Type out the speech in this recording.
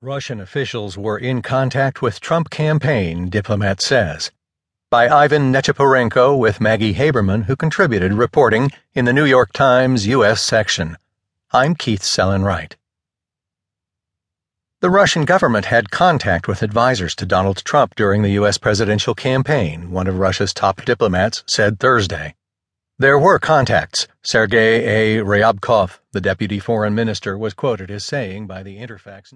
Russian officials were in contact with Trump campaign, diplomat says. By Ivan Nechepurenko with Maggie Haberman, who contributed reporting in the New York Times U.S. section. I'm Keith Sellon-Wright. The Russian government had contact with advisers to Donald Trump during the U.S. presidential campaign, one of Russia's top diplomats said Thursday. There were contacts, Sergei A. Ryabkov, the deputy foreign minister, was quoted as saying by the Interfax.